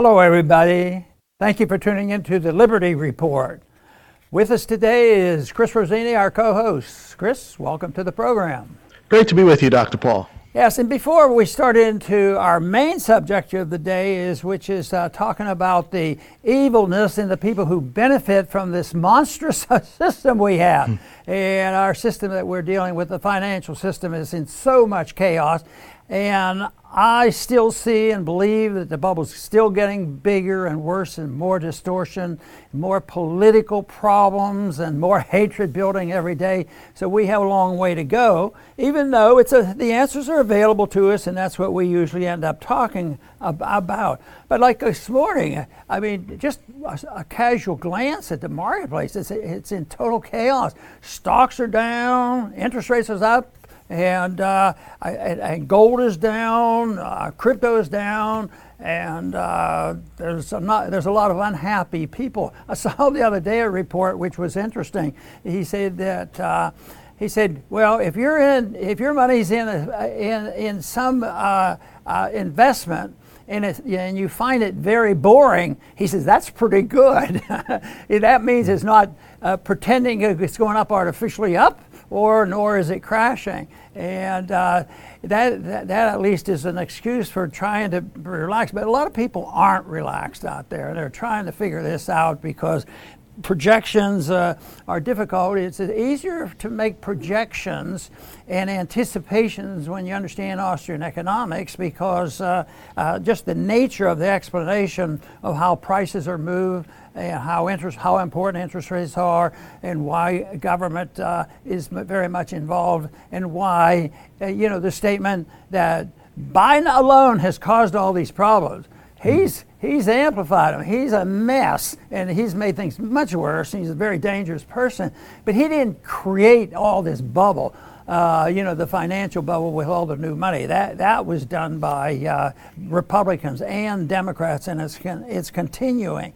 Hello, everybody. Thank you for tuning in to the Liberty Report. With us today is Chris Rossini, our co host. Chris, welcome to the program. Great to be with you, Dr. Paul. Yes, and before we start into our main subject of the day, is which is uh, talking about the evilness and the people who benefit from this monstrous system we have, hmm. and our system that we're dealing with, the financial system, is in so much chaos. And I still see and believe that the bubble's still getting bigger and worse and more distortion, more political problems and more hatred building every day. So we have a long way to go, even though it's a, the answers are available to us, and that's what we usually end up talking ab- about. But like this morning, I mean, just a, a casual glance at the marketplace, it's, it's in total chaos. Stocks are down, interest rates are up, and, uh, and gold is down, uh, crypto is down, and uh, there's, a not, there's a lot of unhappy people. I saw the other day a report which was interesting. He said that uh, he said, well, if you're in, if your money's in a, in in some uh, uh, investment. And, it, and you find it very boring, he says that's pretty good. that means it's not pretending it's going up artificially up, or nor is it crashing. And uh, that, that, that, at least is an excuse for trying to relax. But a lot of people aren't relaxed out there. They're trying to figure this out because projections uh, are difficult. It's easier to make projections and anticipations when you understand Austrian economics because uh, uh, just the nature of the explanation of how prices are moved and how interest, how important interest rates are, and why government uh, is very much involved, and why, uh, you know, the statement that Biden alone has caused all these problems. He's he's amplified them. He's a mess, and he's made things much worse. He's a very dangerous person, but he didn't create all this bubble. Uh, you know, the financial bubble with all the new money. That that was done by uh, Republicans and Democrats, and it's it's continuing.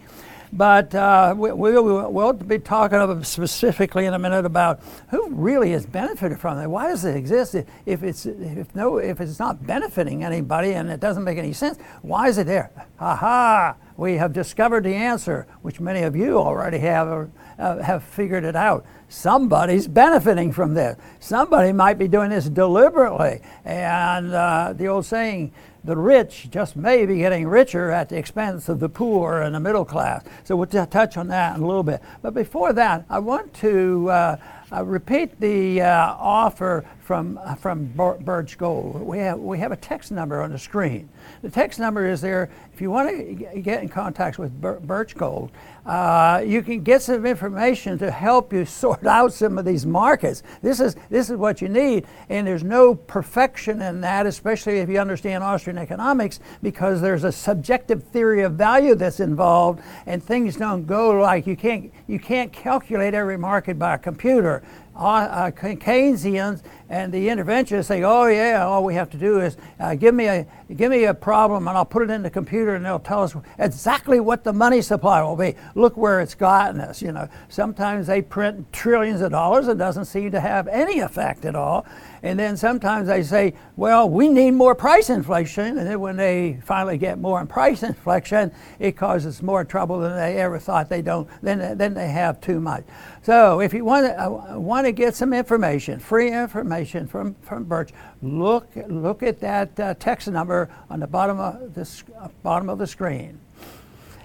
But uh, we, will we'll be talking specifically in a minute about who really has benefited from it. Why does it exist if it's if no if it's not benefiting anybody and it doesn't make any sense? Why is it there? Aha! We have discovered the answer, which many of you already have or, uh, have figured it out. Somebody's benefiting from this. Somebody might be doing this deliberately. And uh, the old saying, the rich just may be getting richer at the expense of the poor and the middle class. So we'll t- touch on that in a little bit. But before that, I want to uh, uh, repeat the uh, offer from, uh, from Birch Gold. We have, we have a text number on the screen. The text number is there. If you want to get in contact with Birch Gold, uh, you can get some information to help you sort out some of these markets. This is, this is what you need, and there's no perfection in that, especially if you understand Austrian economics, because there's a subjective theory of value that's involved, and things don't go like you can't, you can't calculate every market by a computer. Uh, uh, Keynesians and the interventionists say, "Oh yeah, all we have to do is uh, give me a give me a problem, and I'll put it in the computer, and they'll tell us exactly what the money supply will be. Look where it's gotten us. You know, sometimes they print trillions of dollars, it doesn't seem to have any effect at all. And then sometimes they say, well, we need more price inflation. And then when they finally get more price inflation, it causes more trouble than they ever thought they don't, then, then they have too much. So if you want uh, to get some information, free information from, from Birch, look, look at that uh, text number on the bottom of the, uh, bottom of the screen.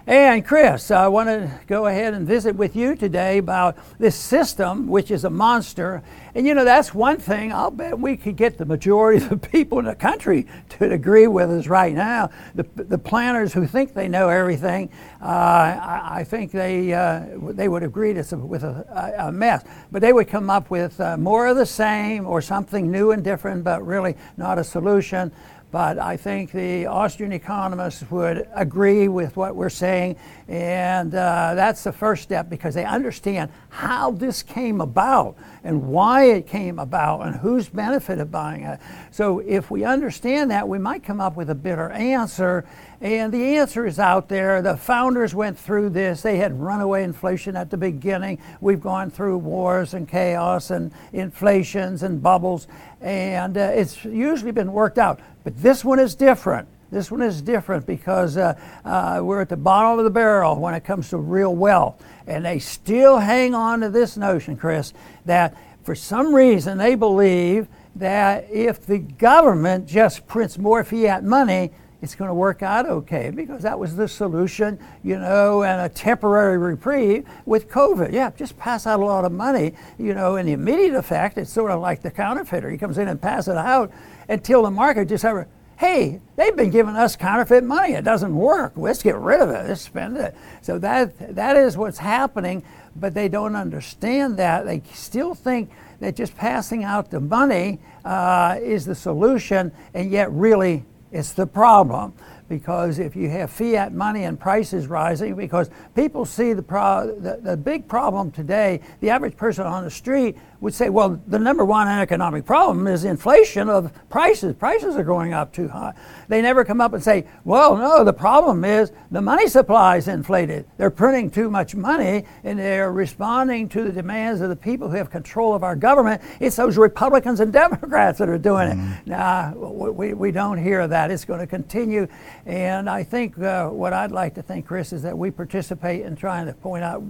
And Chris, I want to go ahead and visit with you today about this system, which is a monster. And you know, that's one thing I'll bet we could get the majority of the people in the country to agree with us right now. The, the planners who think they know everything, uh, I, I, think they, uh, they would agree to, with a, a, mess. But they would come up with uh, more of the same or something new and different, but really not a solution. But I think the Austrian economists would agree with what we're saying, and uh, that's the first step because they understand how this came about and why it came about and who's benefited by it. So if we understand that, we might come up with a better answer. And the answer is out there. The founders went through this. They had runaway inflation at the beginning. We've gone through wars and chaos and inflations and bubbles, and uh, it's usually been worked out. But this one is different. This one is different because uh, uh, we're at the bottom of the barrel when it comes to real wealth. And they still hang on to this notion, Chris, that for some reason they believe that if the government just prints more fiat money, it's going to work out okay because that was the solution, you know, and a temporary reprieve with COVID. Yeah, just pass out a lot of money, you know, and the immediate effect, it's sort of like the counterfeiter. He comes in and passes it out until the market just ever, hey, they've been giving us counterfeit money. It doesn't work. Let's get rid of it. Let's spend it. So that that is what's happening, but they don't understand that. They still think that just passing out the money uh, is the solution, and yet really it's the problem because if you have fiat money and prices rising, because people see the, pro- the, the, big problem today, the average person on the street would say, well, the number one economic problem is inflation of prices. Prices are going up too high. They never come up and say, well, no, the problem is the money supply is inflated. They're printing too much money and they're responding to the demands of the people who have control of our government. It's those Republicans and Democrats that are doing mm-hmm. it. Now, we, we don't hear that. It's going to continue. And I think uh, what I'd like to think, Chris, is that we participate in trying to point out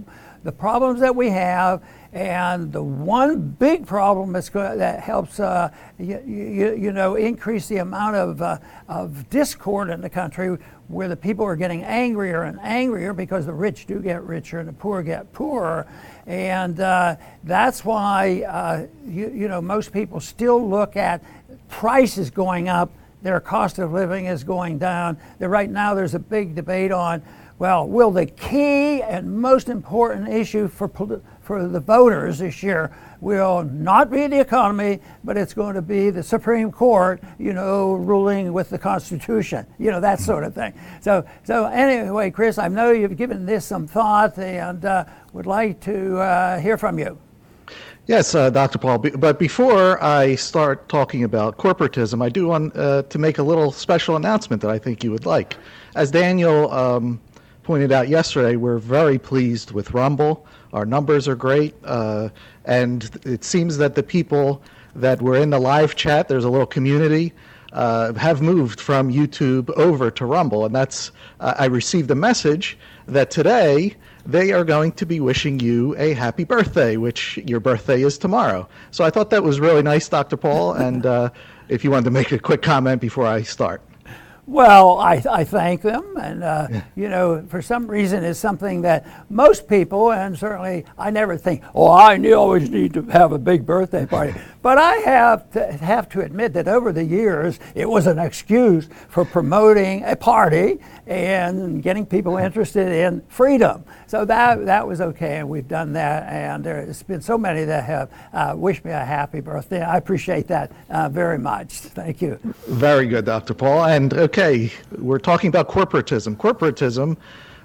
the problems that we have and the one big problem that helps, uh, you, you, you, know, increase the amount of, uh, of discord in the country where the people are getting angrier and angrier because the rich do get richer and the poor get poorer. And uh, that's why, uh, you, you know, most people still look at prices going up, their cost of living is going down. Right now, there's a big debate on well, will the key and most important issue for, for the voters this year will not be the economy, but it's going to be the Supreme Court, you know, ruling with the Constitution, you know, that sort of thing. So, so anyway, Chris, I know you've given this some thought and uh, would like to uh, hear from you. Yes, uh, Dr. Paul. But before I start talking about corporatism, I do want uh, to make a little special announcement that I think you would like. As Daniel um, pointed out yesterday, we're very pleased with Rumble. Our numbers are great, uh, and it seems that the people that were in the live chat, there's a little community, uh, have moved from YouTube over to Rumble, and that's. Uh, I received a message that today they are going to be wishing you a happy birthday, which your birthday is tomorrow. So I thought that was really nice, Dr. Paul, and uh, if you wanted to make a quick comment before I start. Well, I, I thank them, and uh, yeah. you know, for some reason, it's something that most people, and certainly I never think, oh, I always need to have a big birthday party. but I have to have to admit that over the years, it was an excuse for promoting a party and getting people interested in freedom. So that that was okay, and we've done that. And there's been so many that have uh, wished me a happy birthday. I appreciate that uh, very much. Thank you. Very good, Dr. Paul. And okay, we're talking about corporatism. Corporatism.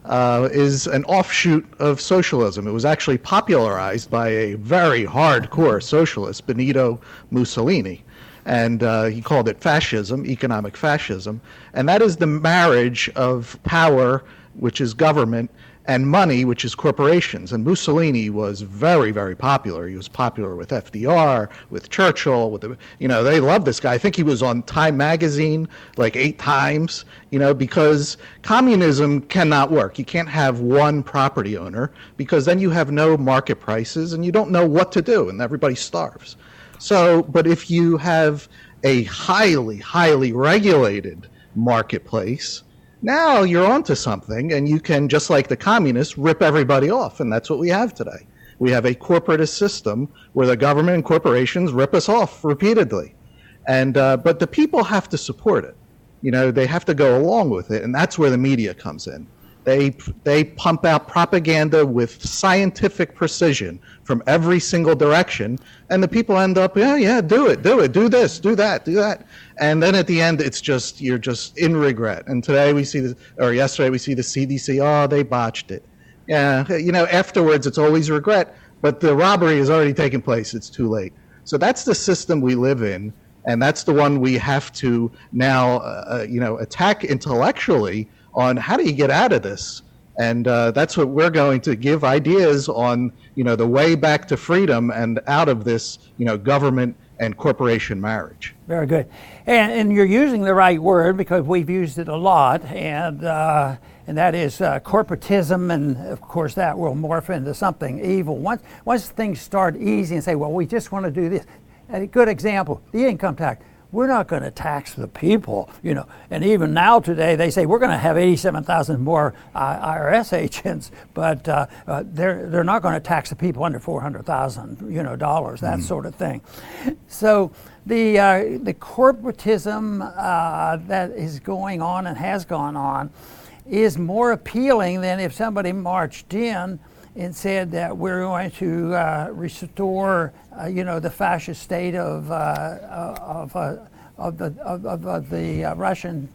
Uh, is an offshoot of socialism. It was actually popularized by a very hardcore socialist, Benito Mussolini and uh, he called it fascism, economic fascism. And that is the marriage of power, which is government, and money, which is corporations. And Mussolini was very, very popular. He was popular with FDR, with Churchill, with the, you know, they loved this guy. I think he was on Time magazine like eight times, you know, because communism cannot work. You can't have one property owner because then you have no market prices and you don't know what to do and everybody starves. So, but if you have a highly, highly regulated marketplace, now you're onto something and you can, just like the communists, rip everybody off. And that's what we have today. We have a corporatist system where the government and corporations rip us off repeatedly. And, uh, but the people have to support it. You know, they have to go along with it. And that's where the media comes in. They, they pump out propaganda with scientific precision from every single direction, and the people end up, yeah, yeah, do it, do it, do this, do that, do that. And then at the end, it's just, you're just in regret. And today we see, this, or yesterday we see the CDC, oh, they botched it. Yeah, you know, afterwards it's always regret, but the robbery has already taken place, it's too late. So that's the system we live in, and that's the one we have to now, uh, you know, attack intellectually on how do you get out of this? And uh, that's what we're going to give ideas on, you know, the way back to freedom and out of this, you know, government and corporation marriage. Very good. And, and you're using the right word because we've used it a lot, and, uh, and that is uh, corporatism, and of course that will morph into something evil. Once, once things start easy and say, well, we just want to do this. A good example, the income tax we're not going to tax the people, you know. And even now today, they say we're going to have 87,000 more uh, IRS agents, but uh, uh, they're they're not going to tax the people under 400,000, you know, dollars, that mm. sort of thing. So the uh, the corporatism uh, that is going on and has gone on is more appealing than if somebody marched in and said that we're going to uh, restore, uh, you know, the fascist state of uh, uh of, uh, of the of, of the Russian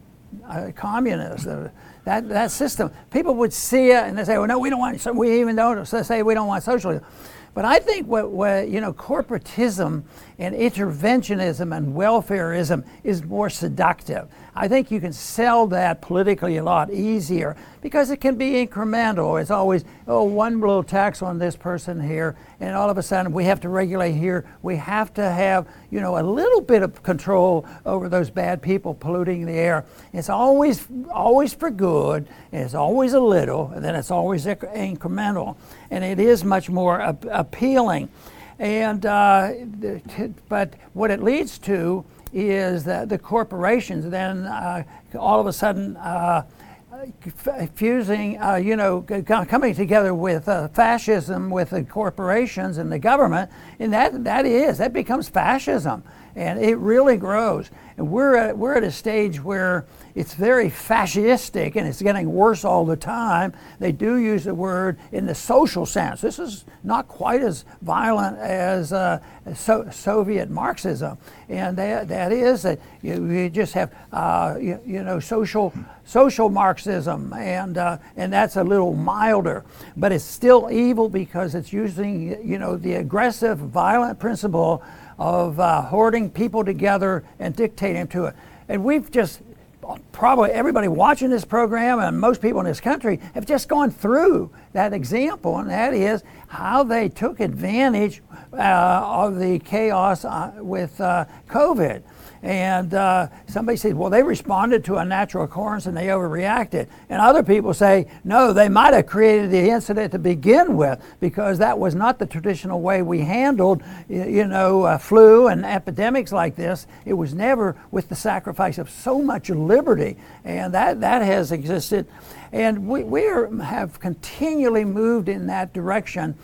communists. that that system, people would see it and they say, "Well, no, we don't want." So we even don't say we don't want socialism. But I think what, what, you know, corporatism and interventionism and welfareism is more seductive. I think you can sell that politically a lot easier because it can be incremental. It's always, oh, one little tax on this person here, and all of a sudden we have to regulate here. We have to have, you know, a little bit of control over those bad people polluting the air. It's always, always for good, and it's always a little, and then it's always incremental, and it is much more appealing. And, uh, but what it leads to is that the corporations then uh, all of a sudden uh, fusing, uh, you know, coming together with uh, fascism with the corporations and the government, and that, that is, that becomes fascism. And it really grows. And we're at, we're at a stage where it's very fascistic and it's getting worse all the time. They do use the word in the social sense. This is not quite as violent as uh, so- Soviet Marxism, and that, that is that you, you just have uh, you, you, know social social Marxism, and uh, and that's a little milder, but it's still evil because it's using you know the aggressive, violent principle of uh, hoarding people together and dictating to it. And we've just probably everybody watching this program and most people in this country have just gone through that example, and that is how they took advantage uh, of the chaos uh, with uh, COVID. And uh, somebody says, well, they responded to a natural occurrence and they overreacted. And other people say, no, they might have created the incident to begin with because that was not the traditional way we handled, you know, uh, flu and epidemics like this. It was never with the sacrifice of so much liberty. And that, that has existed. And we, we are, have continually moved in that direction.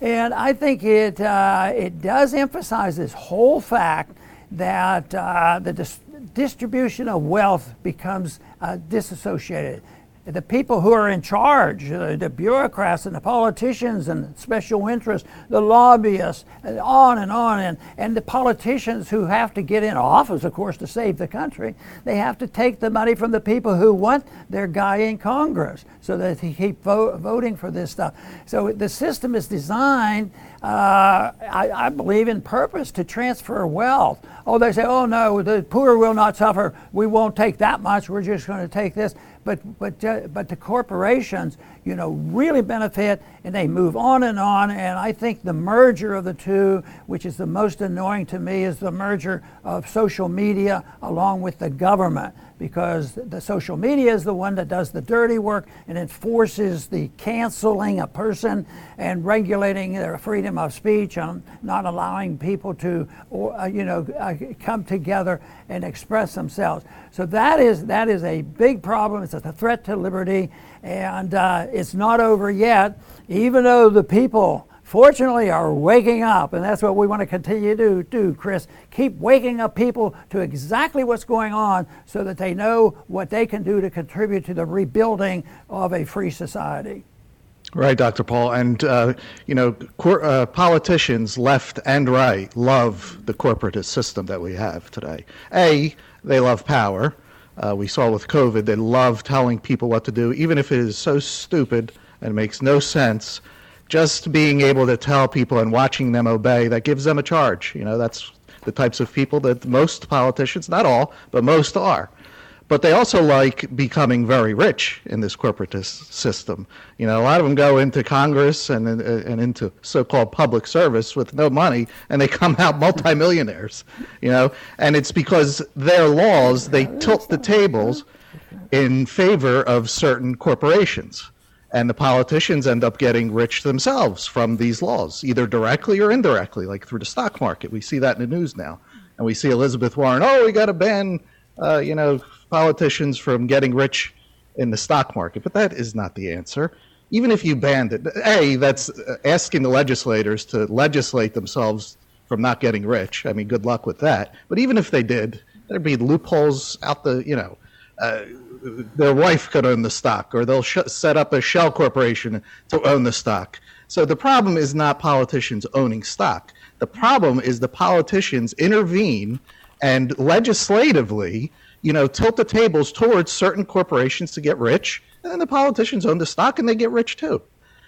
And I think it, uh, it does emphasize this whole fact that uh, the dis- distribution of wealth becomes uh, disassociated. The people who are in charge, uh, the bureaucrats and the politicians and special interests, the lobbyists, and on and on, and, and the politicians who have to get in office, of course, to save the country, they have to take the money from the people who want their guy in Congress so that they keep vo- voting for this stuff. So the system is designed, uh, I, I believe, in purpose to transfer wealth. Oh, they say, oh no, the poor will not suffer. We won't take that much. We're just going to take this but but uh, but the corporations, you know, really benefit, and they move on and on. And I think the merger of the two, which is the most annoying to me, is the merger of social media along with the government because the social media is the one that does the dirty work and enforces the canceling a person and regulating their freedom of speech and not allowing people to, uh, you know, uh, come together and express themselves. So that is that is a big problem. It's a threat to liberty, and uh, it's not over yet. Even though the people fortunately are waking up, and that's what we want to continue to do, Chris. Keep waking up people to exactly what's going on so that they know what they can do to contribute to the rebuilding of a free society. Right, Dr. Paul. And, uh, you know, cor- uh, politicians, left and right, love the corporatist system that we have today. A, they love power. Uh, we saw with COVID, they love telling people what to do, even if it is so stupid and makes no sense. Just being able to tell people and watching them obey that gives them a charge. You know that's the types of people that most politicians not all but most are but they also like becoming very rich in this corporatist system. You know, a lot of them go into Congress and and into so-called public service with no money, and they come out multimillionaires. You know, and it's because their laws they tilt the tables in favor of certain corporations. And the politicians end up getting rich themselves from these laws, either directly or indirectly, like through the stock market. We see that in the news now. And we see Elizabeth Warren, oh, we got to ban, uh, you know, politicians from getting rich in the stock market. But that is not the answer. Even if you banned it, A, that's asking the legislators to legislate themselves from not getting rich. I mean, good luck with that. But even if they did, there'd be loopholes out the, you know, uh, their wife could own the stock, or they'll sh- set up a shell corporation to own the stock. So the problem is not politicians owning stock. The problem is the politicians intervene and legislatively, you know, tilt the tables towards certain corporations to get rich, and then the politicians own the stock and they get rich too.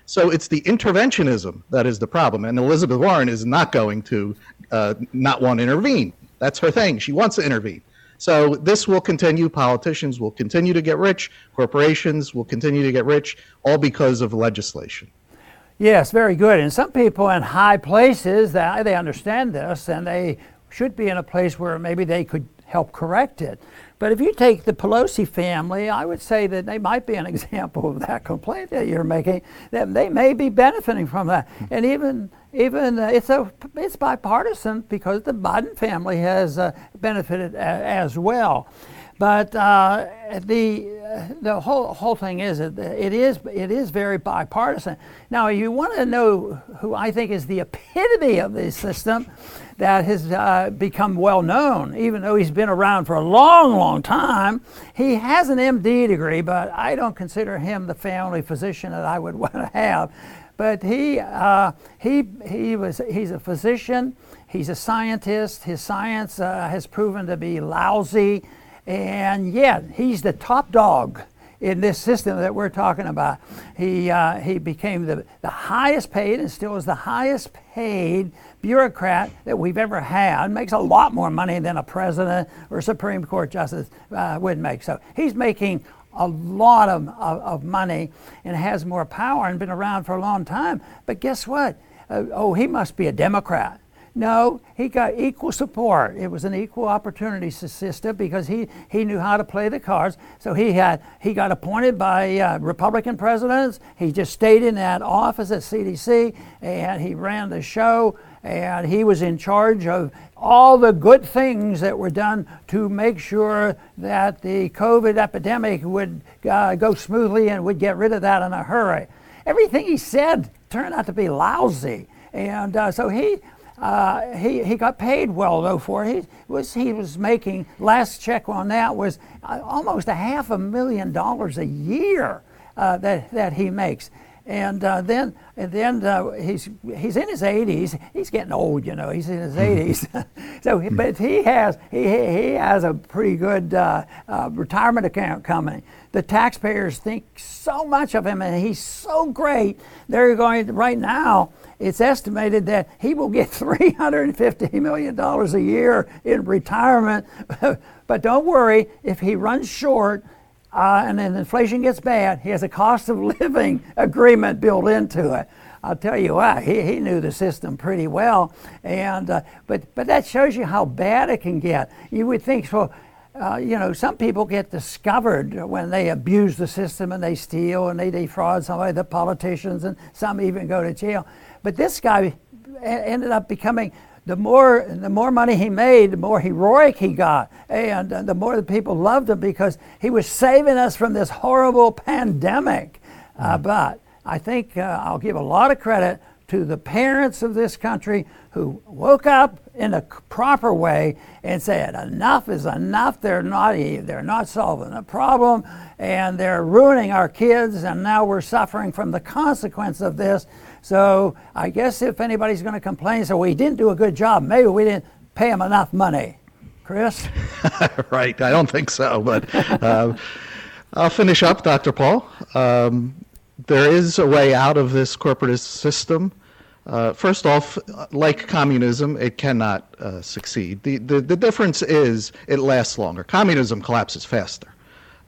So it's the interventionism that is the problem, and Elizabeth Warren is not going to uh, not want to intervene. That's her thing. She wants to intervene. So this will continue. Politicians will continue to get rich. Corporations will continue to get rich, all because of legislation. Yes, very good. And some people in high places, they understand this, and they should be in a place where maybe they could help correct it. But if you take the Pelosi family, I would say that they might be an example of that complaint that you're making. That they may be benefiting from that, and even even uh, it's a it's bipartisan because the Biden family has uh, benefited a, as well. But uh, the uh, the whole whole thing is it, it is it is very bipartisan. Now, you want to know who I think is the epitome of this system that has uh, become well known, even though he's been around for a long, long time. He has an MD degree, but I don't consider him the family physician that I would want to have. But he, uh, he, he was, he's a physician, he's a scientist. His science uh, has proven to be lousy, and yet he's the top dog in this system that we're talking about. He, uh, he became the, the highest paid and still is the highest paid bureaucrat that we've ever had. Makes a lot more money than a president or Supreme Court justice uh, would make. So he's making a lot of, of, of, money and has more power and been around for a long time. But guess what? Uh, oh, he must be a Democrat. No, he got equal support. It was an equal opportunity system because he, he knew how to play the cards. So he had he got appointed by uh, Republican presidents. He just stayed in that office at CDC and he ran the show and he was in charge of all the good things that were done to make sure that the COVID epidemic would uh, go smoothly and would get rid of that in a hurry. Everything he said turned out to be lousy, and uh, so he. Uh, he, he got paid well though for it. He was he was making last check on that was uh, almost a half a million dollars a year uh, that that he makes, and uh, then and then uh, he's he's in his 80s. He's getting old, you know. He's in his 80s. so, but he has he he has a pretty good uh, uh, retirement account coming. The taxpayers think so much of him, and he's so great. They're going right now. It's estimated that he will get $350 million a year in retirement. but don't worry, if he runs short, uh, and then inflation gets bad, he has a cost of living agreement built into it. I'll tell you what, he, he knew the system pretty well, and uh, but but that shows you how bad it can get. You would think so. Uh, you know, some people get discovered when they abuse the system and they steal and they defraud somebody, the politicians, and some even go to jail. But this guy ended up becoming the more the more money he made, the more heroic he got, and uh, the more the people loved him because he was saving us from this horrible pandemic. Uh, mm-hmm. but I think uh, I'll give a lot of credit to the parents of this country who woke up in a proper way and said enough is enough they're not they're not solving the problem and they're ruining our kids and now we're suffering from the consequence of this so I guess if anybody's going to complain, so we didn't do a good job, maybe we didn't pay them enough money. Chris? right. I don't think so, but uh, I'll finish up, Dr. Paul. Um, there is a way out of this corporatist system. Uh, first off, like communism, it cannot uh, succeed. The, the, the, difference is it lasts longer. Communism collapses faster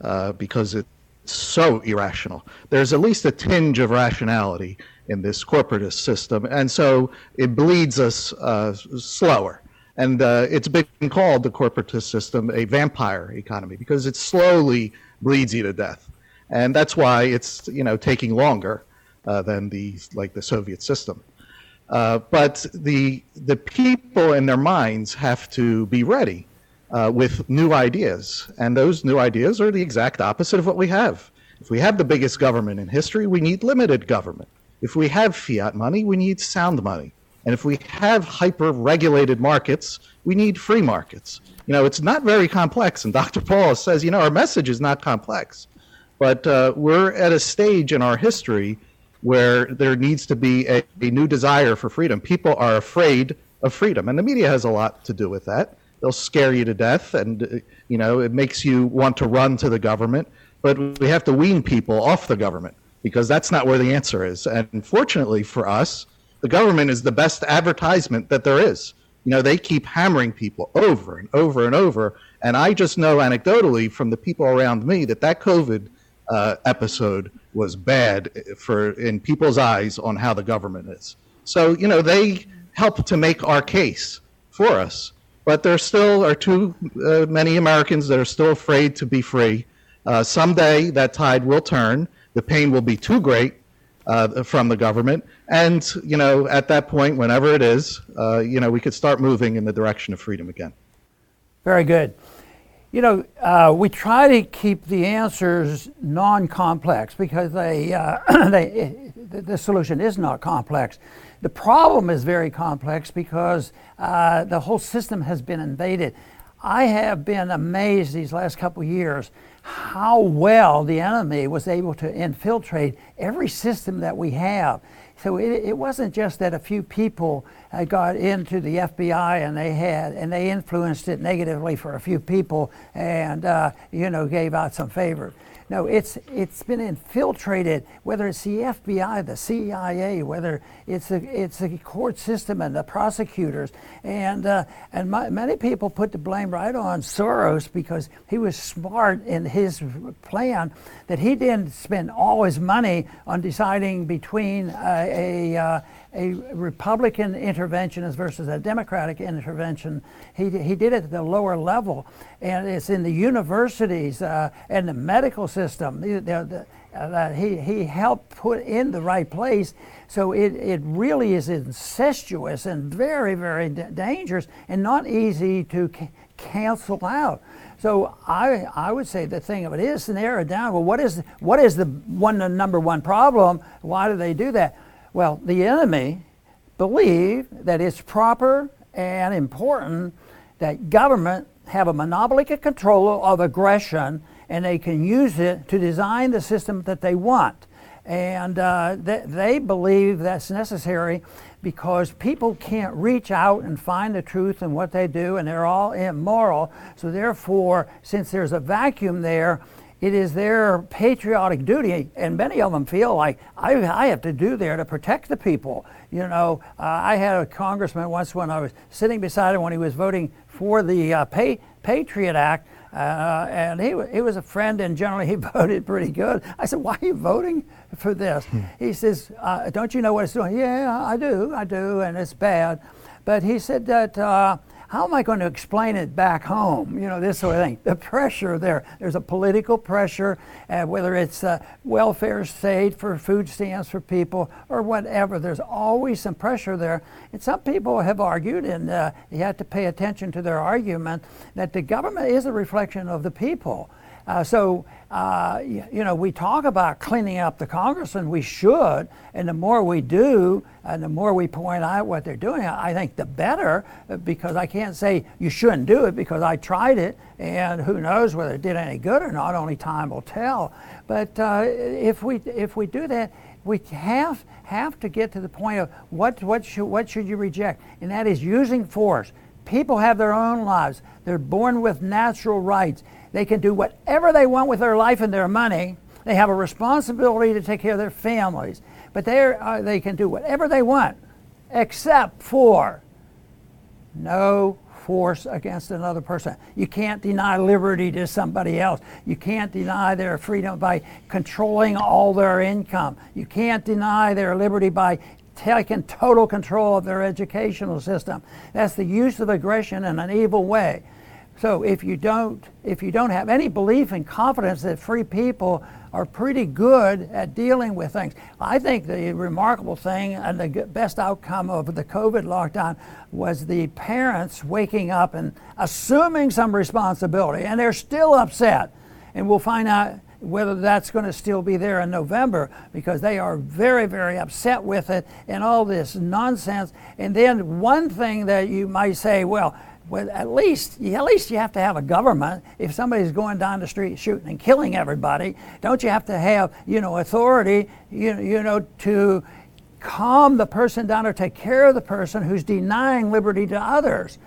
uh, because it's so irrational. There's at least a tinge of rationality in this corporatist system, and so it bleeds us uh, slower. And uh, it's been called the corporatist system a vampire economy because it slowly bleeds you to death, and that's why it's you know taking longer uh, than the like the Soviet system. Uh, but the the people in their minds have to be ready uh, with new ideas, and those new ideas are the exact opposite of what we have. If we have the biggest government in history, we need limited government. If we have fiat money, we need sound money. And if we have hyper regulated markets, we need free markets. You know, it's not very complex. And Dr. Paul says, you know, our message is not complex. But uh, we're at a stage in our history where there needs to be a, a new desire for freedom. People are afraid of freedom, and the media has a lot to do with that. They'll scare you to death, and uh, you know it makes you want to run to the government. But we have to wean people off the government because that's not where the answer is. And fortunately for us, the government is the best advertisement that there is. You know, they keep hammering people over and over and over. And I just know anecdotally from the people around me that that COVID uh, episode was bad for in people's eyes on how the government is. So you know they help to make our case for us, but there still are too uh, many Americans that are still afraid to be free. Uh, someday that tide will turn. The pain will be too great uh, from the government, and you know at that point, whenever it is, uh, you know we could start moving in the direction of freedom again. Very good. You know, uh, we try to keep the answers non-complex because they, uh, they, the solution is not complex. The problem is very complex because uh, the whole system has been invaded. I have been amazed these last couple of years how well the enemy was able to infiltrate every system that we have. So it, it wasn't just that a few people uh, got into the FBI and they had and they influenced it negatively for a few people and uh, you know gave out some favor. No, it's it's been infiltrated. Whether it's the FBI, the CIA, whether it's a, it's the court system and the prosecutors, and uh, and my, many people put the blame right on Soros because he was smart in his plan that he didn't spend all his money on deciding between a, a uh, a Republican interventionist versus a Democratic intervention. He, he did it at the lower level, and it's in the universities uh, and the medical system. Uh, he, he helped put in the right place. So it, it really is incestuous and very, very d- dangerous and not easy to c- cancel out. So I, I would say the thing of it is narrow down. Well, what is, what is the one the number one problem? Why do they do that? Well, the enemy believe that it's proper and important that government have a monopoly control of aggression and they can use it to design the system that they want. And uh, they, they believe that's necessary because people can't reach out and find the truth in what they do, and they're all immoral. So, therefore, since there's a vacuum there, it is their patriotic duty, and many of them feel like I, I have to do there to protect the people. You know, uh, I had a congressman once when I was sitting beside him when he was voting for the uh, Pay, Patriot Act, uh, and he, he was a friend, and generally he voted pretty good. I said, Why are you voting for this? Hmm. He says, uh, Don't you know what it's doing? Yeah, I do, I do, and it's bad. But he said that uh, how am I going to explain it back home? You know, this sort of thing. The pressure there. There's a political pressure, uh, whether it's uh, welfare state for food stamps for people or whatever. There's always some pressure there. And some people have argued, and uh, you have to pay attention to their argument, that the government is a reflection of the people. Uh, so, uh, you, know, we talk about cleaning up the Congress, and we should. And the more we do, and the more we point out what they're doing, I think the better, uh, because I can't say you shouldn't do it because I tried it, and who knows whether it did any good or not. Only time will tell. But uh, if we if we do that, we have have to get to the point of what what should what should you reject, and that is using force. People have their own lives. They're born with natural rights. They can do whatever they want with their life and their money. They have a responsibility to take care of their families. But uh, they can do whatever they want. except for no force against another person. You can't deny liberty to somebody else. You can't deny their freedom by controlling all their income. You can't deny their liberty by taking total control of their educational system. That's the use of aggression in an evil way. So if you don't if you don't have any belief and confidence that free people are pretty good at dealing with things. I think the remarkable thing and the best outcome of the COVID lockdown was the parents waking up and assuming some responsibility, and they're still upset. And we'll find out whether that's going to still be there in November because they are very, very upset with it and all this nonsense. And then one thing that you might say, well, well, at least at least you have to have a government. If somebody's going down the street shooting and killing everybody, don't you have to have you know authority you, you know to calm the person down or take care of the person who's denying liberty to others?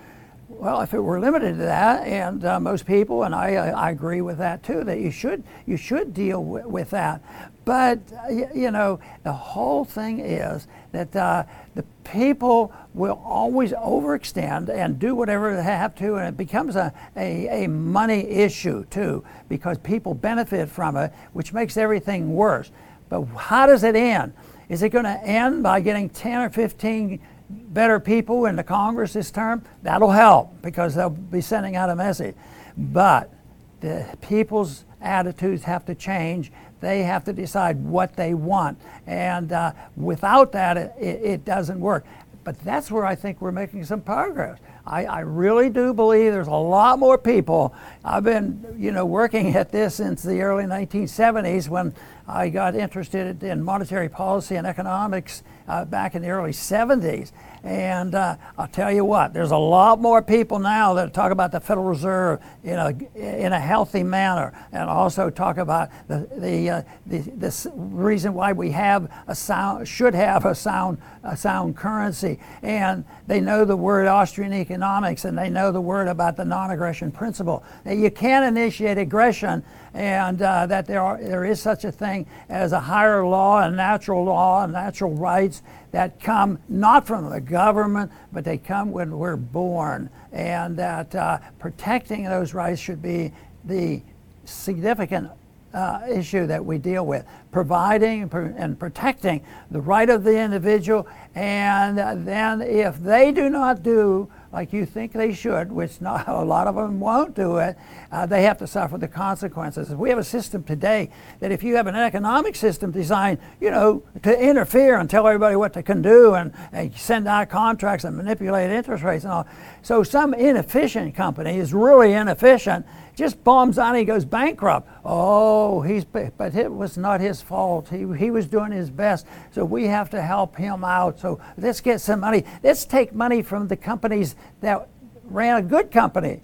Well, if it were limited to that, and uh, most people, and I, I agree with that too, that you should you should deal with that. But uh, you know, the whole thing is that uh, the people will always overextend and do whatever they have to, and it becomes a, a, a money issue too, because people benefit from it, which makes everything worse. But how does it end? Is it going to end by getting 10 or 15 better people in the Congress this term, that'll help because they'll be sending out a message. But the people's attitudes have to change. They have to decide what they want. And uh, without that, it, it doesn't work. But that's where I think we're making some progress. I, I, really do believe there's a lot more people. I've been, you know, working at this since the early 1970s when I got interested in monetary policy and economics uh, back in the early 70s. And uh, I'll tell you what, there's a lot more people now that talk about the Federal Reserve in a, in a healthy manner and also talk about the, the, uh, the, the reason why we have a sound, should have a sound, a sound currency. And they know the word Austrian economics and they know the word about the non aggression principle. That you can't initiate aggression and uh, that there, are, there is such a thing as a higher law and natural law and natural rights that come not from the government, but they come when we're born, and that uh, protecting those rights should be the significant uh, issue that we deal with. Providing and protecting the right of the individual. And then if they do not do like you think they should, which not a lot of them won't do it, uh, they have to suffer the consequences. We have a system today that if you have an economic system designed, you know, to interfere and tell everybody what they can do and, and send out contracts and manipulate interest rates and all. So some inefficient company is really inefficient just bombs out and he goes bankrupt. Oh, he's but it was not his fault. He, he was doing his best. So we have to help him out. So let's get some money. Let's take money from the companies that ran a good company,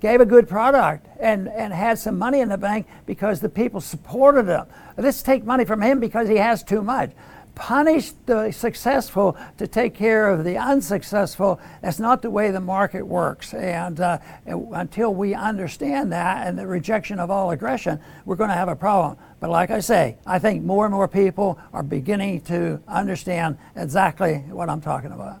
gave a good product, and, and had some money in the bank because the people supported him. Let's take money from him because he has too much punish the successful to take care of the unsuccessful. That's not the way the market works. And uh, until we understand that and the rejection of all aggression, we're going to have a problem. But like I say, I think more and more people are beginning to understand exactly what I'm talking about.